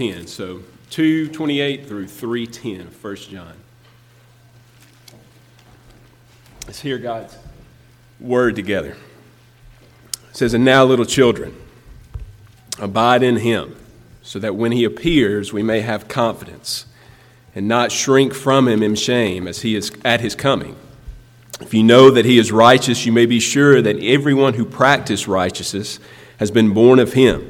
10. So 228 through 310 of 1 John. Let's hear God's word together. It says, And now, little children, abide in him, so that when he appears, we may have confidence and not shrink from him in shame as he is at his coming. If you know that he is righteous, you may be sure that everyone who practices righteousness has been born of him.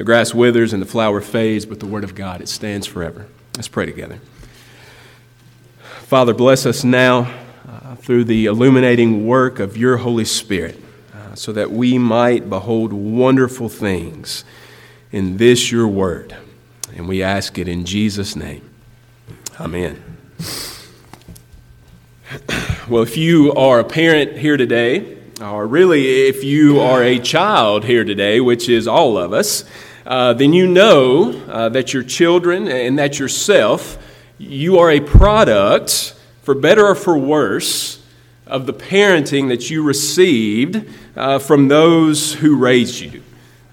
The grass withers and the flower fades, but the word of God, it stands forever. Let's pray together. Father, bless us now uh, through the illuminating work of your Holy Spirit uh, so that we might behold wonderful things in this your word. And we ask it in Jesus' name. Amen. Well, if you are a parent here today, or really if you are a child here today, which is all of us, uh, then you know uh, that your children and that yourself, you are a product, for better or for worse, of the parenting that you received uh, from those who raised you.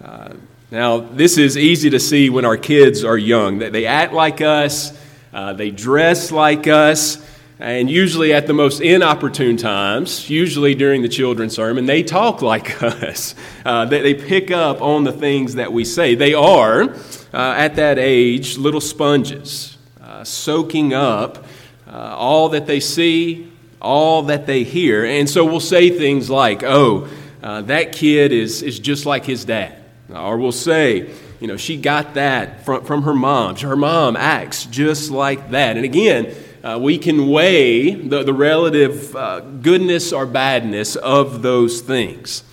Uh, now, this is easy to see when our kids are young. They act like us, uh, they dress like us. And usually at the most inopportune times, usually during the children's sermon, they talk like us. Uh, they, pick up on the things that we say. They are, uh, at that age, little sponges, uh, soaking up uh, all that they see, all that they hear. And so we'll say things like, oh, uh, that kid is, is just like his dad. Or we'll say, you know, she got that from, from her mom. Her mom acts just like that. And again, uh, we can weigh the, the relative uh, goodness or badness of those things.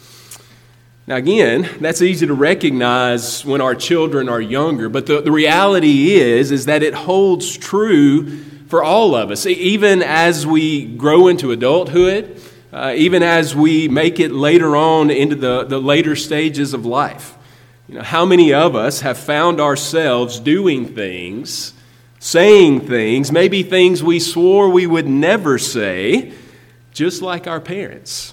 Now, again, that's easy to recognize when our children are younger, but the, the reality is, is that it holds true for all of us, even as we grow into adulthood, uh, even as we make it later on into the, the later stages of life. You know, how many of us have found ourselves doing things saying things, maybe things we swore we would never say, just like our parents.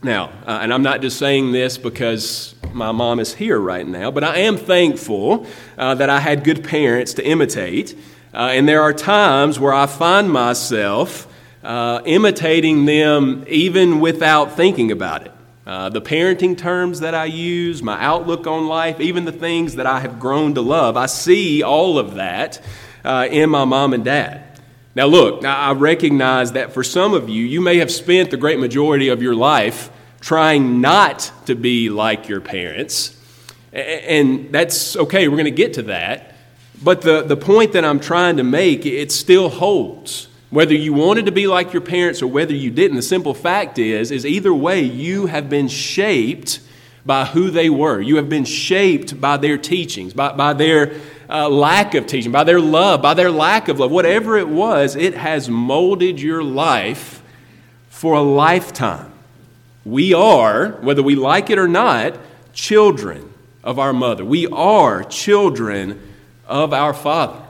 Now, uh, and I'm not just saying this because my mom is here right now, but I am thankful uh, that I had good parents to imitate. Uh, and there are times where I find myself uh, imitating them even without thinking about it. Uh, the parenting terms that I use, my outlook on life, even the things that I have grown to love, I see all of that uh, in my mom and dad. Now, look, I recognize that for some of you, you may have spent the great majority of your life trying not to be like your parents. And that's okay, we're going to get to that. But the, the point that I'm trying to make, it still holds. Whether you wanted to be like your parents or whether you didn't, the simple fact is, is either way, you have been shaped by who they were. You have been shaped by their teachings, by, by their uh, lack of teaching, by their love, by their lack of love, whatever it was, it has molded your life for a lifetime. We are, whether we like it or not, children of our mother. We are children of our Father.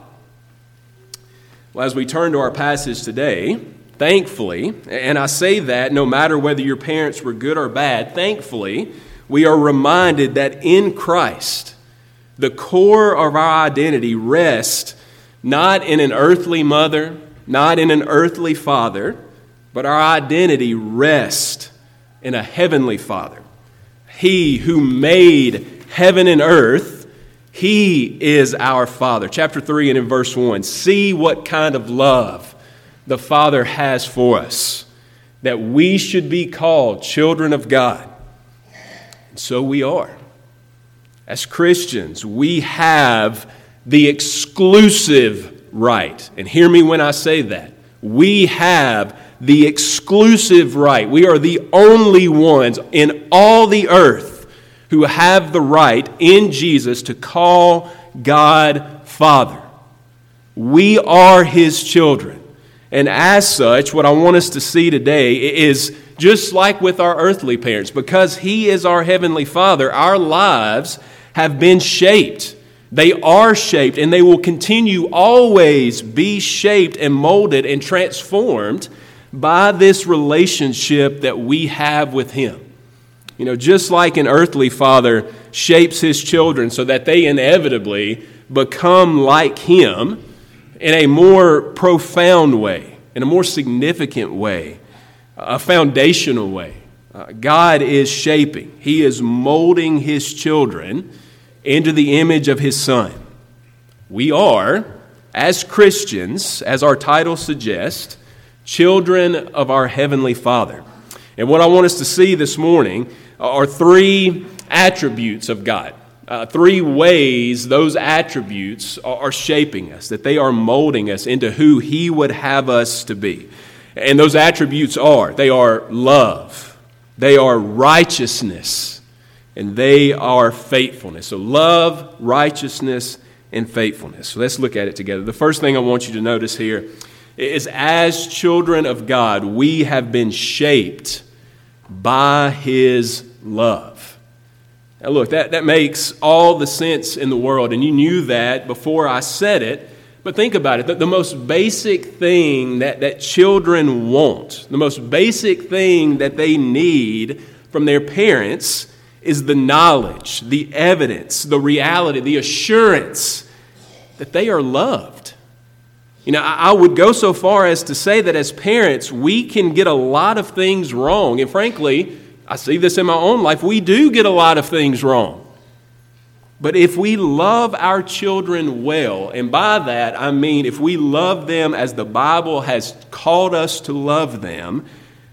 Well, as we turn to our passage today, thankfully, and I say that no matter whether your parents were good or bad, thankfully, we are reminded that in Christ, the core of our identity rests not in an earthly mother, not in an earthly father, but our identity rests in a heavenly Father. He who made heaven and earth, He is our Father. Chapter 3 and in verse 1 See what kind of love the Father has for us, that we should be called children of God. And so we are. As Christians, we have the exclusive right. And hear me when I say that. We have the exclusive right. We are the only ones in all the earth who have the right in Jesus to call God Father. We are His children. And as such, what I want us to see today is just like with our earthly parents, because He is our Heavenly Father, our lives have been shaped. They are shaped, and they will continue always be shaped and molded and transformed by this relationship that we have with Him. You know, just like an earthly father shapes his children so that they inevitably become like Him in a more profound way, in a more significant way, a foundational way. Uh, God is shaping, He is molding His children into the image of His Son. We are, as Christians, as our title suggests, children of our Heavenly Father. And what I want us to see this morning are three attributes of God. Uh, three ways those attributes are shaping us, that they are molding us into who He would have us to be. And those attributes are they are love, they are righteousness, and they are faithfulness. So, love, righteousness, and faithfulness. So, let's look at it together. The first thing I want you to notice here is as children of God, we have been shaped by His love. Now, look, that, that makes all the sense in the world, and you knew that before I said it. But think about it the, the most basic thing that, that children want, the most basic thing that they need from their parents is the knowledge, the evidence, the reality, the assurance that they are loved. You know, I would go so far as to say that as parents, we can get a lot of things wrong. And frankly, I see this in my own life. We do get a lot of things wrong. But if we love our children well, and by that I mean if we love them as the Bible has called us to love them,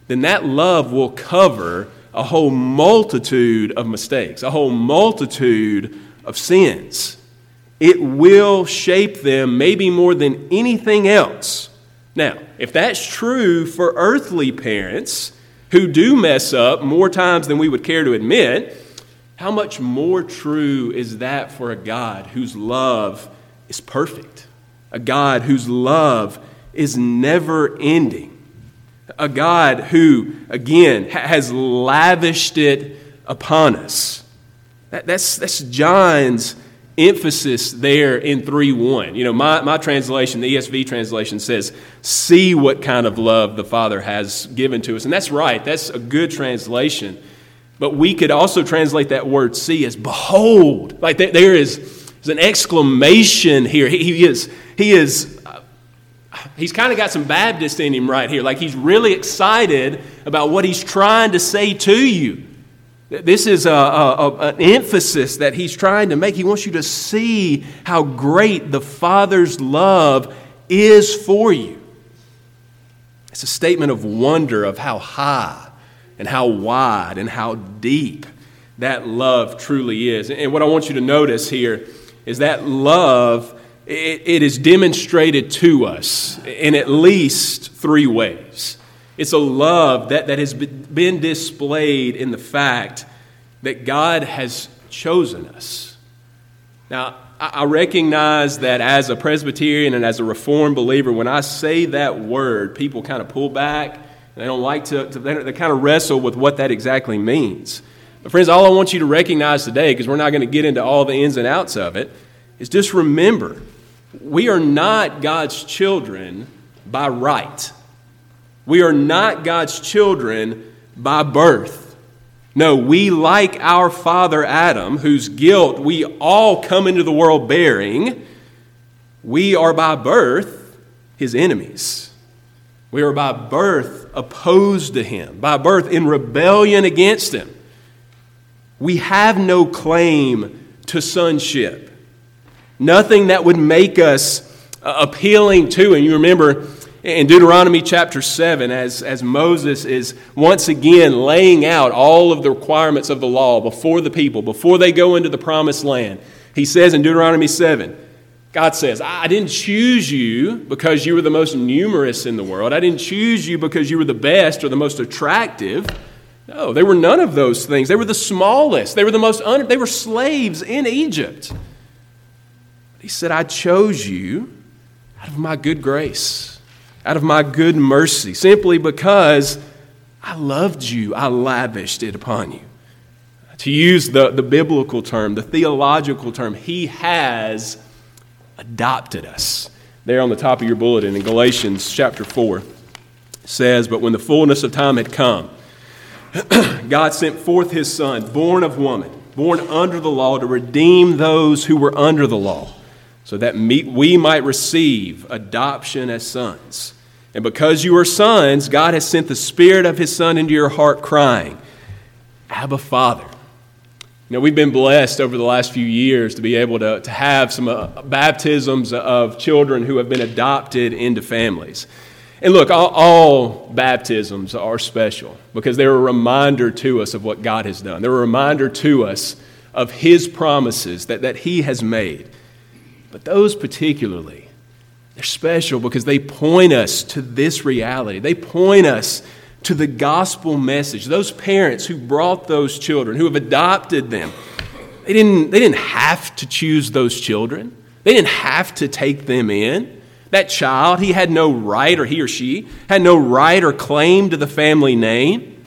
then that love will cover a whole multitude of mistakes, a whole multitude of sins. It will shape them maybe more than anything else. Now, if that's true for earthly parents who do mess up more times than we would care to admit, how much more true is that for a God whose love is perfect? A God whose love is never ending. A God who, again, has lavished it upon us. That, that's, that's John's emphasis there in 3 1. You know, my, my translation, the ESV translation says, See what kind of love the Father has given to us. And that's right, that's a good translation. But we could also translate that word see as behold. Like there is an exclamation here. He, he is, he is, uh, he's kind of got some Baptist in him right here. Like he's really excited about what he's trying to say to you. This is a, a, an emphasis that he's trying to make. He wants you to see how great the Father's love is for you. It's a statement of wonder of how high and how wide and how deep that love truly is. And what I want you to notice here is that love, it, it is demonstrated to us in at least three ways. It's a love that, that has been displayed in the fact that God has chosen us. Now, I recognize that as a Presbyterian and as a Reformed believer, when I say that word, people kind of pull back. They don't like to, to they kind of wrestle with what that exactly means. But, friends, all I want you to recognize today, because we're not going to get into all the ins and outs of it, is just remember we are not God's children by right. We are not God's children by birth. No, we, like our father Adam, whose guilt we all come into the world bearing, we are by birth his enemies. We are by birth opposed to him, by birth in rebellion against him. We have no claim to sonship, nothing that would make us uh, appealing to. And you remember in Deuteronomy chapter 7, as, as Moses is once again laying out all of the requirements of the law before the people, before they go into the promised land, he says in Deuteronomy 7, God says, I didn't choose you because you were the most numerous in the world. I didn't choose you because you were the best or the most attractive. No, they were none of those things. They were the smallest. They were the most un- they were slaves in Egypt. He said, I chose you out of my good grace, out of my good mercy, simply because I loved you. I lavished it upon you. To use the, the biblical term, the theological term, He has adopted us. There on the top of your bulletin in Galatians chapter 4 says, But when the fullness of time had come, God sent forth his Son, born of woman, born under the law, to redeem those who were under the law, so that we might receive adoption as sons. And because you are sons, God has sent the Spirit of his Son into your heart, crying, Abba, Father. You know, we've been blessed over the last few years to be able to, to have some uh, baptisms of children who have been adopted into families. And look, all, all, baptisms are special because they're a reminder to us of what God has done. They're a reminder to us of His promises that, that He has made. But those particularly, they're special because they point us to this reality. They point us to the gospel message. Those parents who brought those children, who have adopted them, they didn't, they didn't have to choose those children, they didn't have to take them in. That child, he had no right, or he or she had no right or claim to the family name.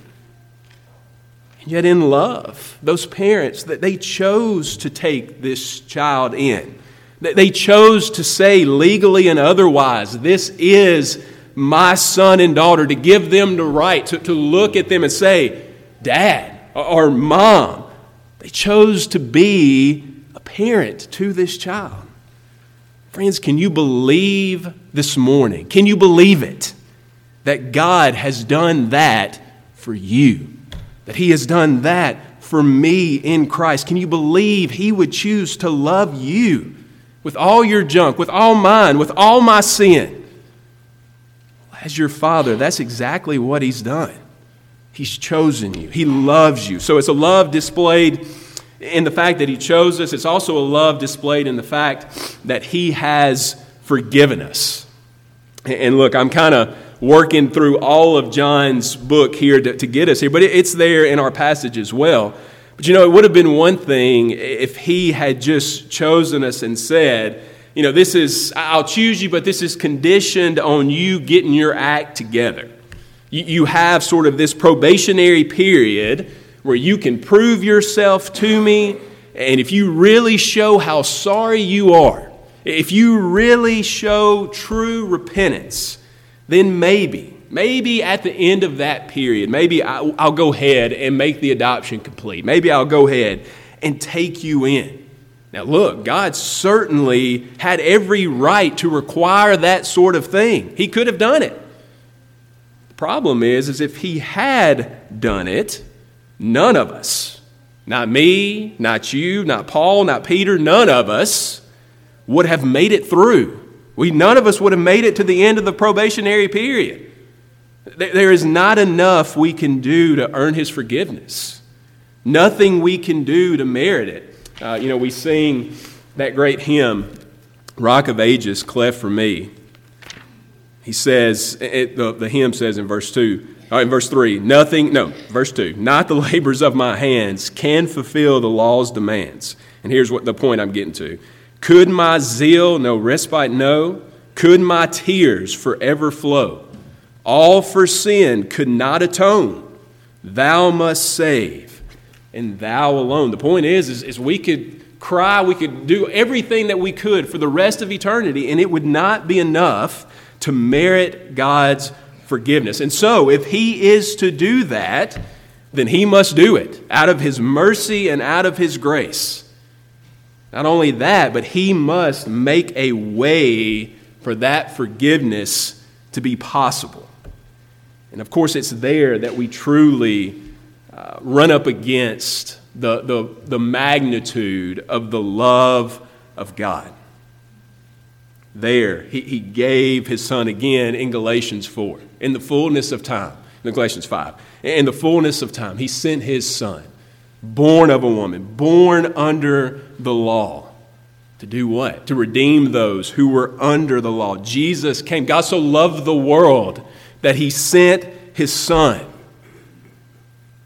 And yet, in love, those parents, that they chose to take this child in. They chose to say legally and otherwise, this is my son and daughter, to give them the right to, to look at them and say, Dad or Mom. They chose to be a parent to this child. Friends, can you believe this morning? Can you believe it? That God has done that for you, that He has done that for me in Christ. Can you believe He would choose to love you with all your junk, with all mine, with all my sin? As your father, that's exactly what he's done. He's chosen you, he loves you. So it's a love displayed in the fact that he chose us, it's also a love displayed in the fact that he has forgiven us. And look, I'm kind of working through all of John's book here to, to get us here, but it's there in our passage as well. But you know, it would have been one thing if he had just chosen us and said, you know, this is, I'll choose you, but this is conditioned on you getting your act together. You, you have sort of this probationary period where you can prove yourself to me, and if you really show how sorry you are, if you really show true repentance, then maybe, maybe at the end of that period, maybe I'll, I'll go ahead and make the adoption complete. Maybe I'll go ahead and take you in. Now, look, God certainly had every right to require that sort of thing. He could have done it. The problem is, is if he had done it, none of us, not me, not you, not Paul, not Peter, none of us would have made it through. We, none of us would have made it to the end of the probationary period. There is not enough we can do to earn his forgiveness. Nothing we can do to merit it. Uh, you know, we sing that great hymn, Rock of Ages, cleft for me. He says, it, the, the hymn says in verse 2, uh, in verse 3, nothing, no, verse 2, not the labors of my hands can fulfill the law's demands. And here's what the point I'm getting to. Could my zeal no respite know? Could my tears forever flow? All for sin could not atone. Thou must save and thou alone. The point is, is, is we could cry, we could do everything that we could for the rest of eternity, and it would not be enough to merit God's forgiveness. And so, if he is to do that, then he must do it out of his mercy and out of his grace. Not only that, but he must make a way for that forgiveness to be possible. And of course, it's there that we truly uh, run up against the, the, the magnitude of the love of God. There, he, he gave his son again in Galatians 4, in the fullness of time, in Galatians 5. In the fullness of time, he sent his son, born of a woman, born under the law. To do what? To redeem those who were under the law. Jesus came. God so loved the world that he sent his son.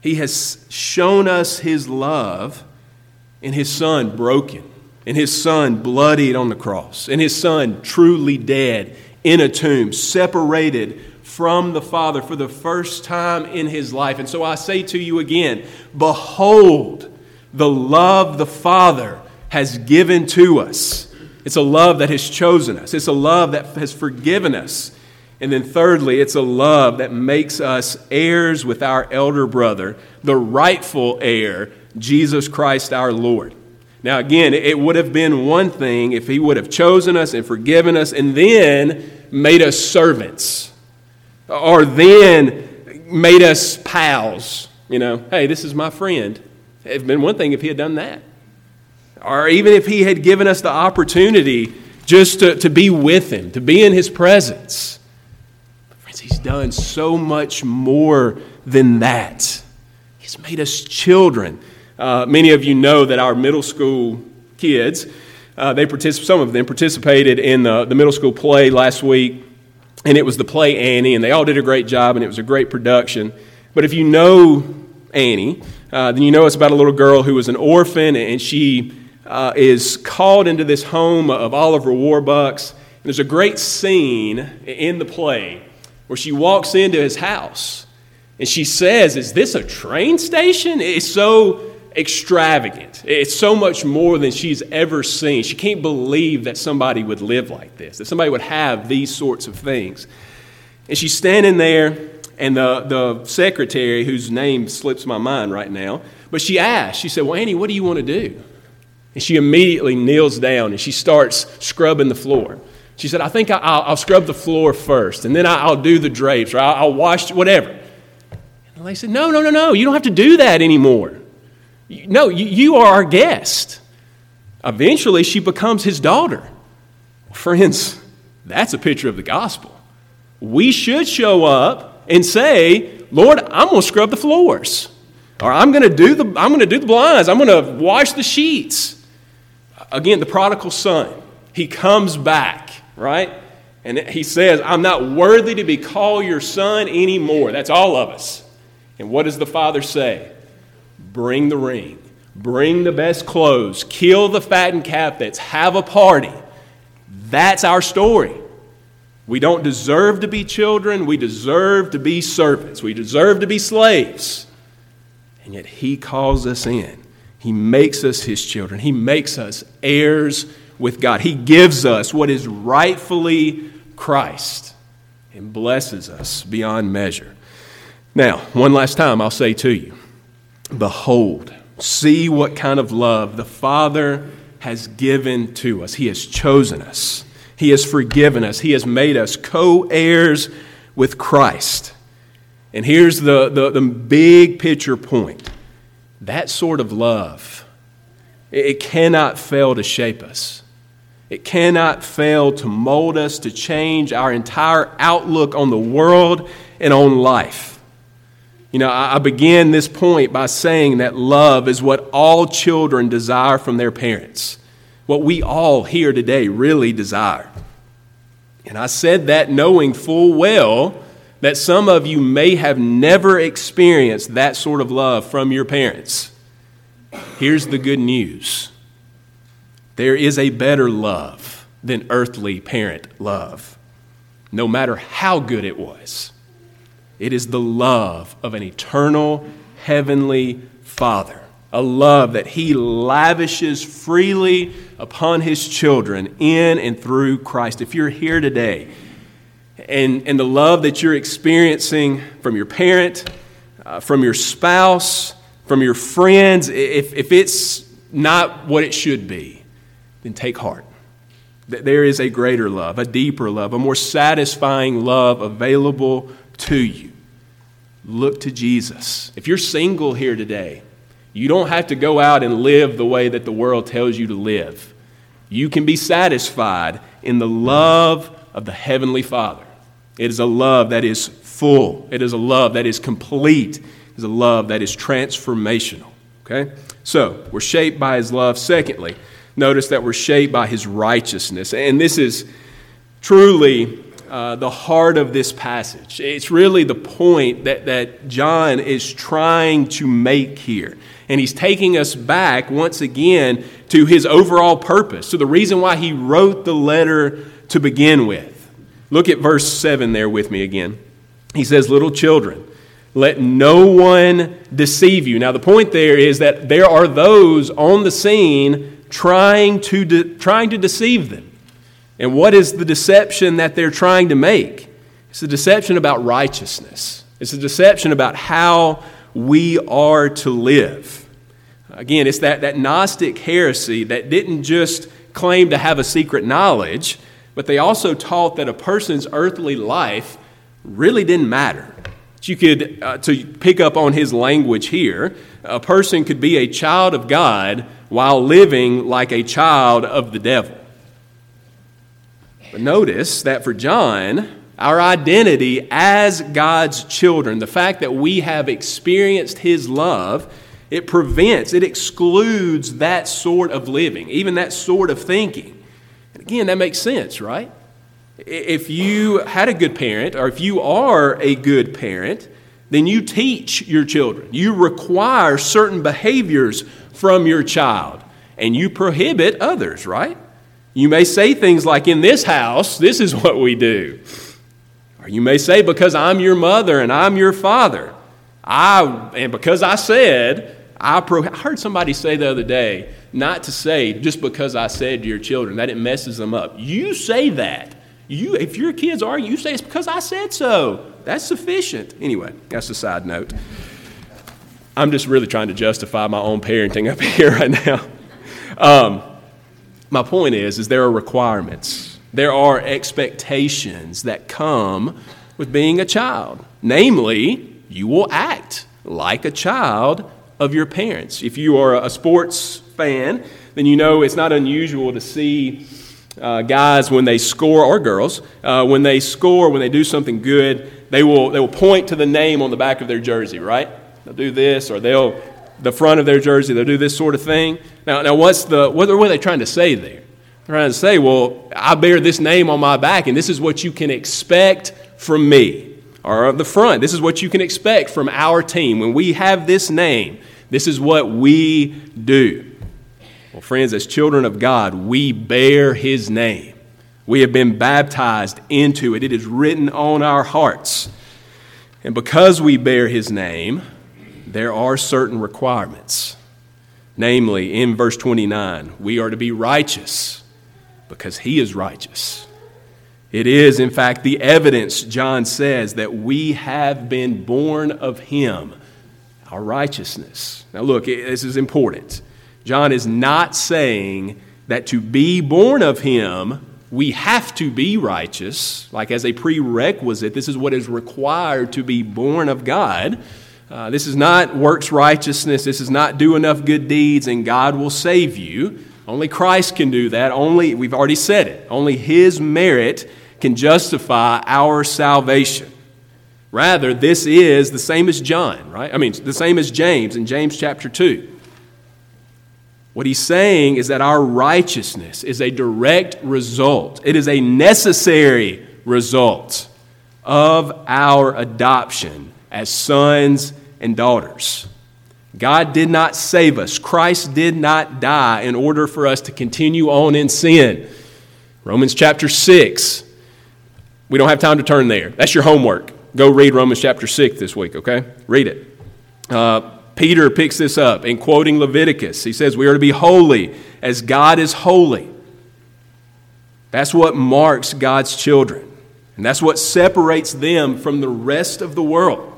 He has shown us his love in his son broken, in his son bloodied on the cross, in his son truly dead in a tomb, separated from the Father for the first time in his life. And so I say to you again Behold the love the Father has given to us. It's a love that has chosen us, it's a love that has forgiven us. And then, thirdly, it's a love that makes us heirs with our elder brother, the rightful heir, Jesus Christ our Lord. Now, again, it would have been one thing if he would have chosen us and forgiven us and then made us servants or then made us pals. You know, hey, this is my friend. It'd been one thing if he had done that. Or even if he had given us the opportunity just to, to be with him, to be in his presence. He's done so much more than that. He's made us children. Uh, many of you know that our middle school kids, uh, they particip- some of them participated in the, the middle school play last week and it was the play Annie, and they all did a great job, and it was a great production. But if you know Annie, uh, then you know it's about a little girl who was an orphan, and she uh, is called into this home of Oliver Warbucks. And there's a great scene in the play where she walks into his house, and she says, "Is this a train station?" It's so extravagant. It's so much more than she's ever seen. She can't believe that somebody would live like this, that somebody would have these sorts of things. And she's standing there, and the, the secretary, whose name slips my mind right now, but she asked, she said, Well, Annie, what do you want to do? And she immediately kneels down and she starts scrubbing the floor. She said, I think I'll, I'll scrub the floor first, and then I'll do the drapes, or I'll, I'll wash whatever. And they said, No, no, no, no, you don't have to do that anymore. No, you are our guest. Eventually, she becomes his daughter. Friends, that's a picture of the gospel. We should show up and say, Lord, I'm going to scrub the floors. Or I'm going to do the, I'm going to do the blinds. I'm going to wash the sheets. Again, the prodigal son, he comes back, right? And he says, I'm not worthy to be called your son anymore. That's all of us. And what does the father say? Bring the ring. Bring the best clothes. Kill the fattened calf that's, Have a party. That's our story. We don't deserve to be children. We deserve to be servants. We deserve to be slaves. And yet He calls us in. He makes us His children. He makes us heirs with God. He gives us what is rightfully Christ and blesses us beyond measure. Now, one last time, I'll say to you Behold, see what kind of love the Father has given to us. He has chosen us, He has forgiven us, He has made us co heirs with Christ. And here's the, the, the, big picture point that sort of love, it cannot fail to shape us. It cannot fail to mold us, to change our entire outlook on the world and on life. You know, I began this point by saying that love is what all children desire from their parents, what we all here today really desire. And I said that knowing full well that some of you may have never experienced that sort of love from your parents. Here's the good news there is a better love than earthly parent love, no matter how good it was. It is the love of an eternal heavenly Father, a love that He lavishes freely upon His children in and through Christ. If you're here today and, and the love that you're experiencing from your parent, uh, from your spouse, from your friends, if, if it's not what it should be, then take heart. That There is a greater love, a deeper love, a more satisfying love available to you. Look to Jesus. If you're single here today, you don't have to go out and live the way that the world tells you to live. You can be satisfied in the love of the Heavenly Father. It is a love that is full, it is a love that is complete, it is a love that is transformational. Okay? So, we're shaped by His love. Secondly, notice that we're shaped by His righteousness. And this is truly uh, the heart of this passage. It's really the point that, that John is trying to make here. And he's taking us back once again to his overall purpose, to the reason why he wrote the letter to begin with. Look at verse 7 there with me again. He says, Little children, let no one deceive you. Now, the point there is that there are those on the scene trying to, de- trying to deceive them. And what is the deception that they're trying to make? It's a deception about righteousness, it's a deception about how we are to live. Again, it's that, that Gnostic heresy that didn't just claim to have a secret knowledge, but they also taught that a person's earthly life really didn't matter. You could, uh, to pick up on his language here, a person could be a child of God while living like a child of the devil. But notice that for John, our identity as God's children, the fact that we have experienced His love, it prevents, it excludes that sort of living, even that sort of thinking. And again, that makes sense, right? If you had a good parent, or if you are a good parent, then you teach your children. You require certain behaviors from your child, and you prohibit others, right? You may say things like, In this house, this is what we do. Or you may say, Because I'm your mother and I'm your father. I, and because I said, I, pro- I heard somebody say the other day, not to say just because I said to your children, that it messes them up. You say that. You, if your kids are, you say it's because I said so. That's sufficient. Anyway, that's a side note. I'm just really trying to justify my own parenting up here right now. Um, my point is, is there are requirements. There are expectations that come with being a child. Namely, you will act like a child of your parents. If you are a sports fan, then you know it's not unusual to see uh, guys when they score, or girls, uh, when they score, when they do something good, they will, they will point to the name on the back of their jersey, right? They'll do this, or they'll the front of their jersey. They'll do this sort of thing. Now, now what's the, what, what are they trying to say there? They're trying to say, well, I bear this name on my back, and this is what you can expect from me. Or the front, this is what you can expect from our team. When we have this name, this is what we do. Well, friends, as children of God, we bear his name. We have been baptized into it, it is written on our hearts. And because we bear his name, there are certain requirements. Namely, in verse 29, we are to be righteous because he is righteous. It is, in fact, the evidence, John says, that we have been born of him, our righteousness. Now, look, this is important. John is not saying that to be born of him, we have to be righteous, like as a prerequisite. This is what is required to be born of God. Uh, this is not works righteousness. This is not do enough good deeds and God will save you. Only Christ can do that. Only, we've already said it, only His merit can justify our salvation. Rather, this is the same as John, right? I mean, the same as James in James chapter 2. What he's saying is that our righteousness is a direct result, it is a necessary result of our adoption as sons and daughters. God did not save us. Christ did not die in order for us to continue on in sin. Romans chapter 6. We don't have time to turn there. That's your homework. Go read Romans chapter 6 this week, okay? Read it. Uh, Peter picks this up in quoting Leviticus. He says, We are to be holy as God is holy. That's what marks God's children. And that's what separates them from the rest of the world.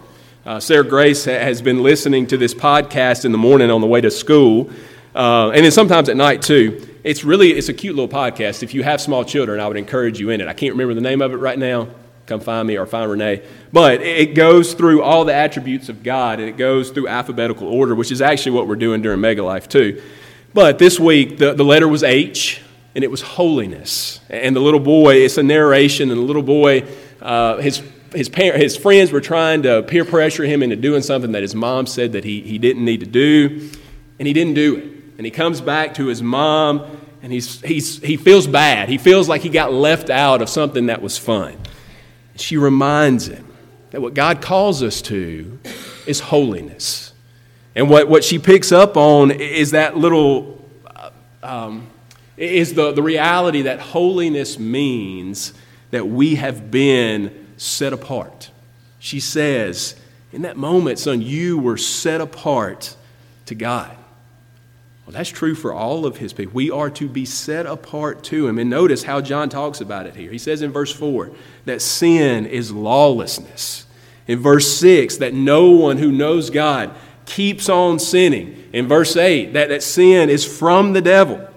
Uh, Sarah Grace has been listening to this podcast in the morning on the way to school, uh, and then sometimes at night too. It's really it's a cute little podcast. If you have small children, I would encourage you in it. I can't remember the name of it right now. Come find me or find Renee. But it goes through all the attributes of God, and it goes through alphabetical order, which is actually what we're doing during Mega Life too. But this week, the, the letter was H, and it was holiness. And the little boy, it's a narration, and the little boy, uh, his his, parent, his friends were trying to peer pressure him into doing something that his mom said that he, he didn't need to do, and he didn't do it. And he comes back to his mom, and he's, he's, he feels bad. He feels like he got left out of something that was fun. She reminds him that what God calls us to is holiness. And what, what she picks up on is that little, uh, um, is the, the reality that holiness means that we have been set apart. She says, In that moment, son, you were set apart to God. Well, that's true for all of his people. We are to be set apart to him. And notice how John talks about it here. He says in verse 4 that sin is lawlessness. In verse 6, that no one who knows God keeps on sinning. In verse 8, that, that sin is from the devil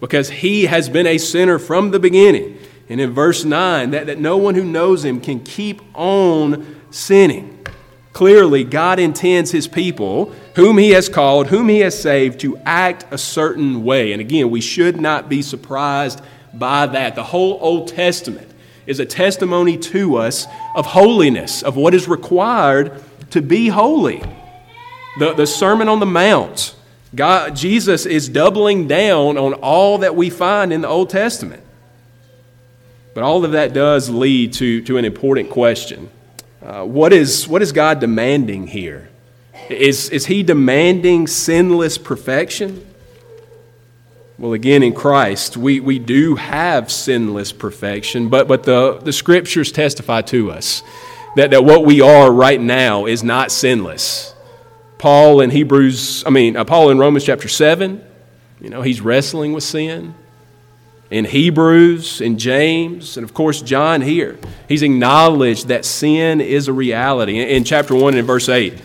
because he has been a sinner from the beginning. And in verse 9, that, that no one who knows him can keep on sinning. Clearly, God intends his people, whom he has called, whom he has saved, to act a certain way. And again, we should not be surprised by that. The whole Old Testament is a testimony to us of holiness, of what is required to be holy. The, the Sermon on the Mount, God, Jesus is doubling down on all that we find in the Old Testament. But all of that does lead to, to an important question. Uh, what, is, what is God demanding here? Is, is He demanding sinless perfection? Well, again, in Christ, we, we do have sinless perfection, but, but the, the scriptures testify to us that, that what we are right now is not sinless. Paul in Hebrews, I mean, uh, Paul in Romans chapter 7, you know, he's wrestling with sin in Hebrews, in James, and of course, John here. He's acknowledged that sin is a reality. In, chapter 1 and verse 8,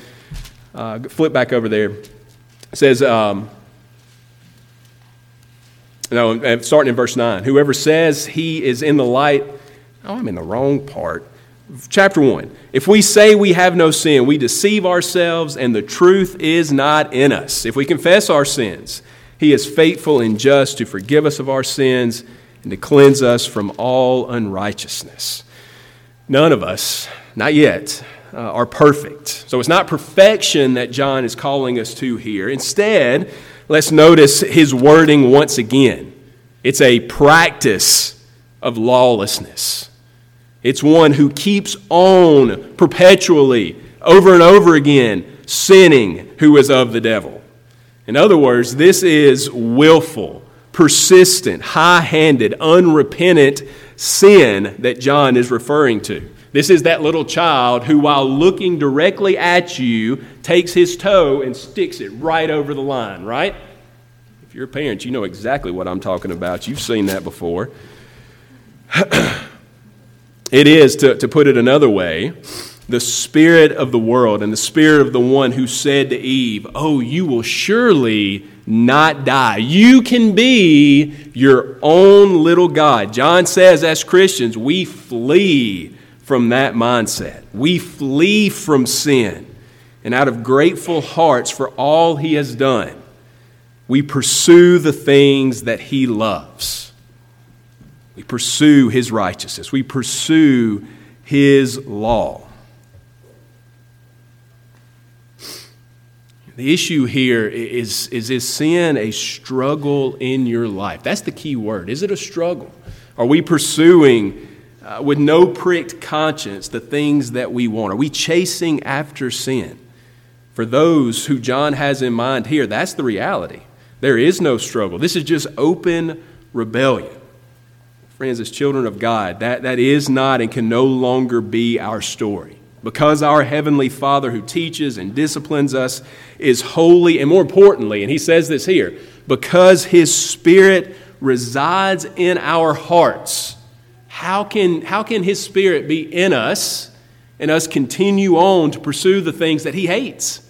uh, flip back over there. It says, um, no, starting in verse 9, whoever says he is in the light, oh, I'm in the wrong part. Chapter 1. If we say we have no sin, we deceive ourselves, and the truth is not in us. If we confess our sins, he is faithful and just to forgive us of our sins and to cleanse us from all unrighteousness. None of us, not yet, uh, are perfect. So it's not perfection that John is calling us to here. Instead, let's notice his wording once again. It's a practice of lawlessness. It's one who keeps on perpetually, over and over again, sinning, who is of the devil. In other words, this is willful, persistent, high handed, unrepentant sin that John is referring to. This is that little child who, while looking directly at you, takes his toe and sticks it right over the line, right? If you're a parent, you know exactly what I'm talking about. You've seen that before. it is, to, to put it another way, the spirit of the world and the spirit of the one who said to Eve, Oh, you will surely not die. You can be your own little God. John says, as Christians, we flee from that mindset. We flee from sin. And out of grateful hearts for all he has done, we pursue the things that he loves. We pursue his righteousness. We pursue his law. The issue here is, is is sin a struggle in your life? That's the key word. Is it a struggle? Are we pursuing uh, with no pricked conscience the things that we want? Are we chasing after sin? For those who John has in mind here, that's the reality. There is no struggle. This is just open rebellion. Friends, as children of God, that, that is not and can no longer be our story because our Heavenly Father who teaches and disciplines us is holy, and more importantly, and he says this here, because His Spirit resides in our hearts, how can, how can His Spirit be in us and us continue on to pursue the things that He hates?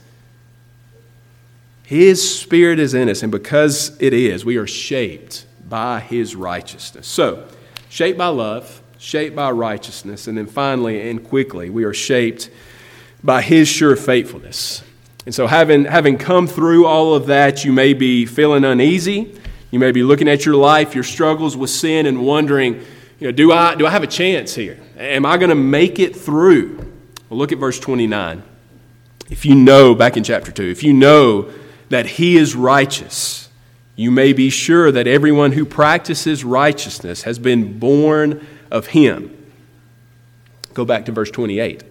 His Spirit is in us, and because it is, we are shaped by His righteousness. So, shaped by love, shaped by righteousness, and then finally and quickly, we are shaped by His sure faithfulness. And so, having, having come through all of that, you may be feeling uneasy. You may be looking at your life, your struggles with sin, and wondering, you know, do I, do I have a chance here? Am I going to make it through? Well, look at verse 29. If you know, back in chapter 2, if you know that he is righteous, you may be sure that everyone who practices righteousness has been born of him. Go back to verse 28.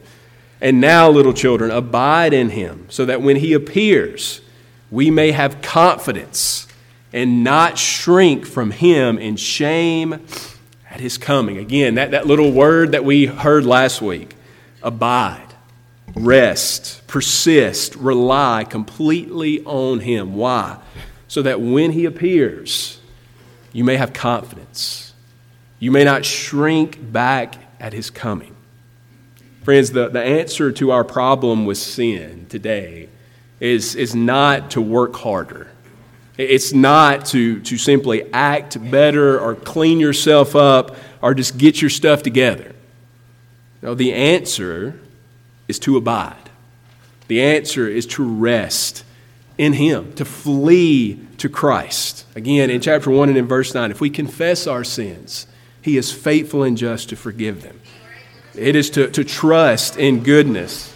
And now, little children, abide in him, so that when he appears, we may have confidence and not shrink from him in shame at his coming. Again, that, that little word that we heard last week abide rest, persist, rely completely on Him. Why? So that when He appears, you may have confidence. You may not shrink back at His coming. Friends, the, the answer to our problem with sin today is, is not to work harder. It's not to, to simply act better or clean yourself up or just get your stuff together. No, the answer is to abide. The answer is to rest in Him, to flee to Christ. Again, in chapter 1 and in verse 9, if we confess our sins, He is faithful and just to forgive them. It is to, to trust in goodness.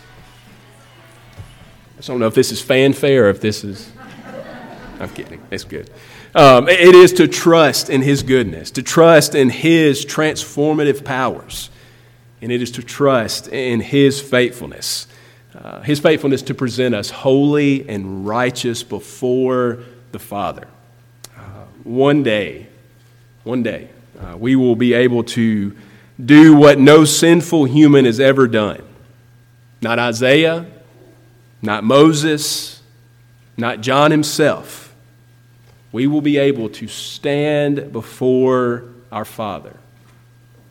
I don't know if this is fanfare or if this is. I'm kidding. It's good. Um, it is to trust in His goodness, to trust in His transformative powers and it is to trust in His faithfulness. Uh, his faithfulness to present us holy and righteous before the Father. Uh, one day, one day, uh, we will be able to do what no sinful human has ever done. Not Isaiah, not Moses, not John himself. We will be able to stand before our Father,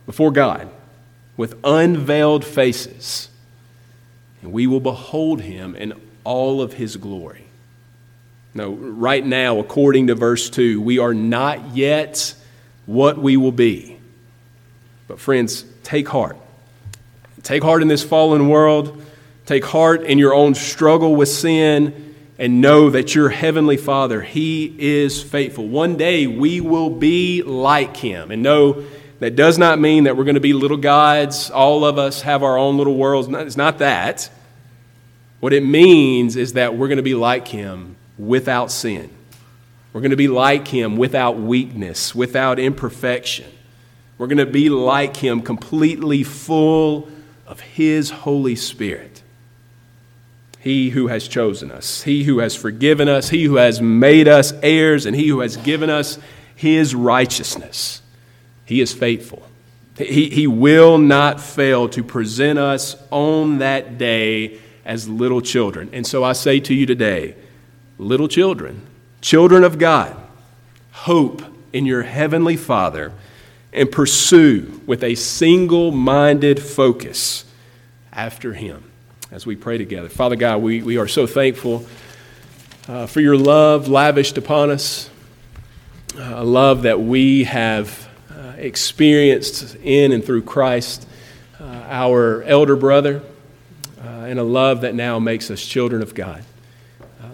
before God with unveiled faces, and we will behold him in all of his glory. Now, right now, according to verse 2, we are not yet what we will be. But, friends, take heart. Take heart in this fallen world. Take heart in your own struggle with sin and know that your heavenly Father, He is faithful. One day we will be like Him and know that does not mean that we're going to be little gods. All of us have our own little worlds. It's not that. What it means is that we're going to be like Him without sin. We're going to be like Him without weakness, without imperfection. We're going to be like Him completely full of His Holy Spirit. He who has chosen us, He who has forgiven us, He who has made us heirs, and He who has given us His righteousness. He is faithful. He, he will not fail to present us on that day as little children. And so I say to you today, little children, children of God, hope in your heavenly Father and pursue with a single minded focus after Him as we pray together. Father God, we, we are so thankful uh, for your love lavished upon us, a love that we have experienced in and through Christ, uh, our elder brother, uh, and a love that now makes us children of God.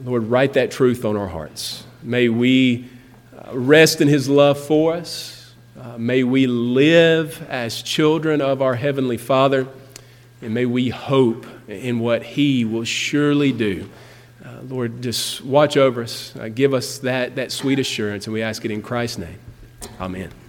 Uh, Lord, write that truth on our hearts. May we uh, rest in His love for us. Uh, may we live as children of our Heavenly Father. And may we hope in what He will surely do. Uh, Lord, just watch over us. give us that, that sweet assurance, and we ask it in Christ's name. Amen.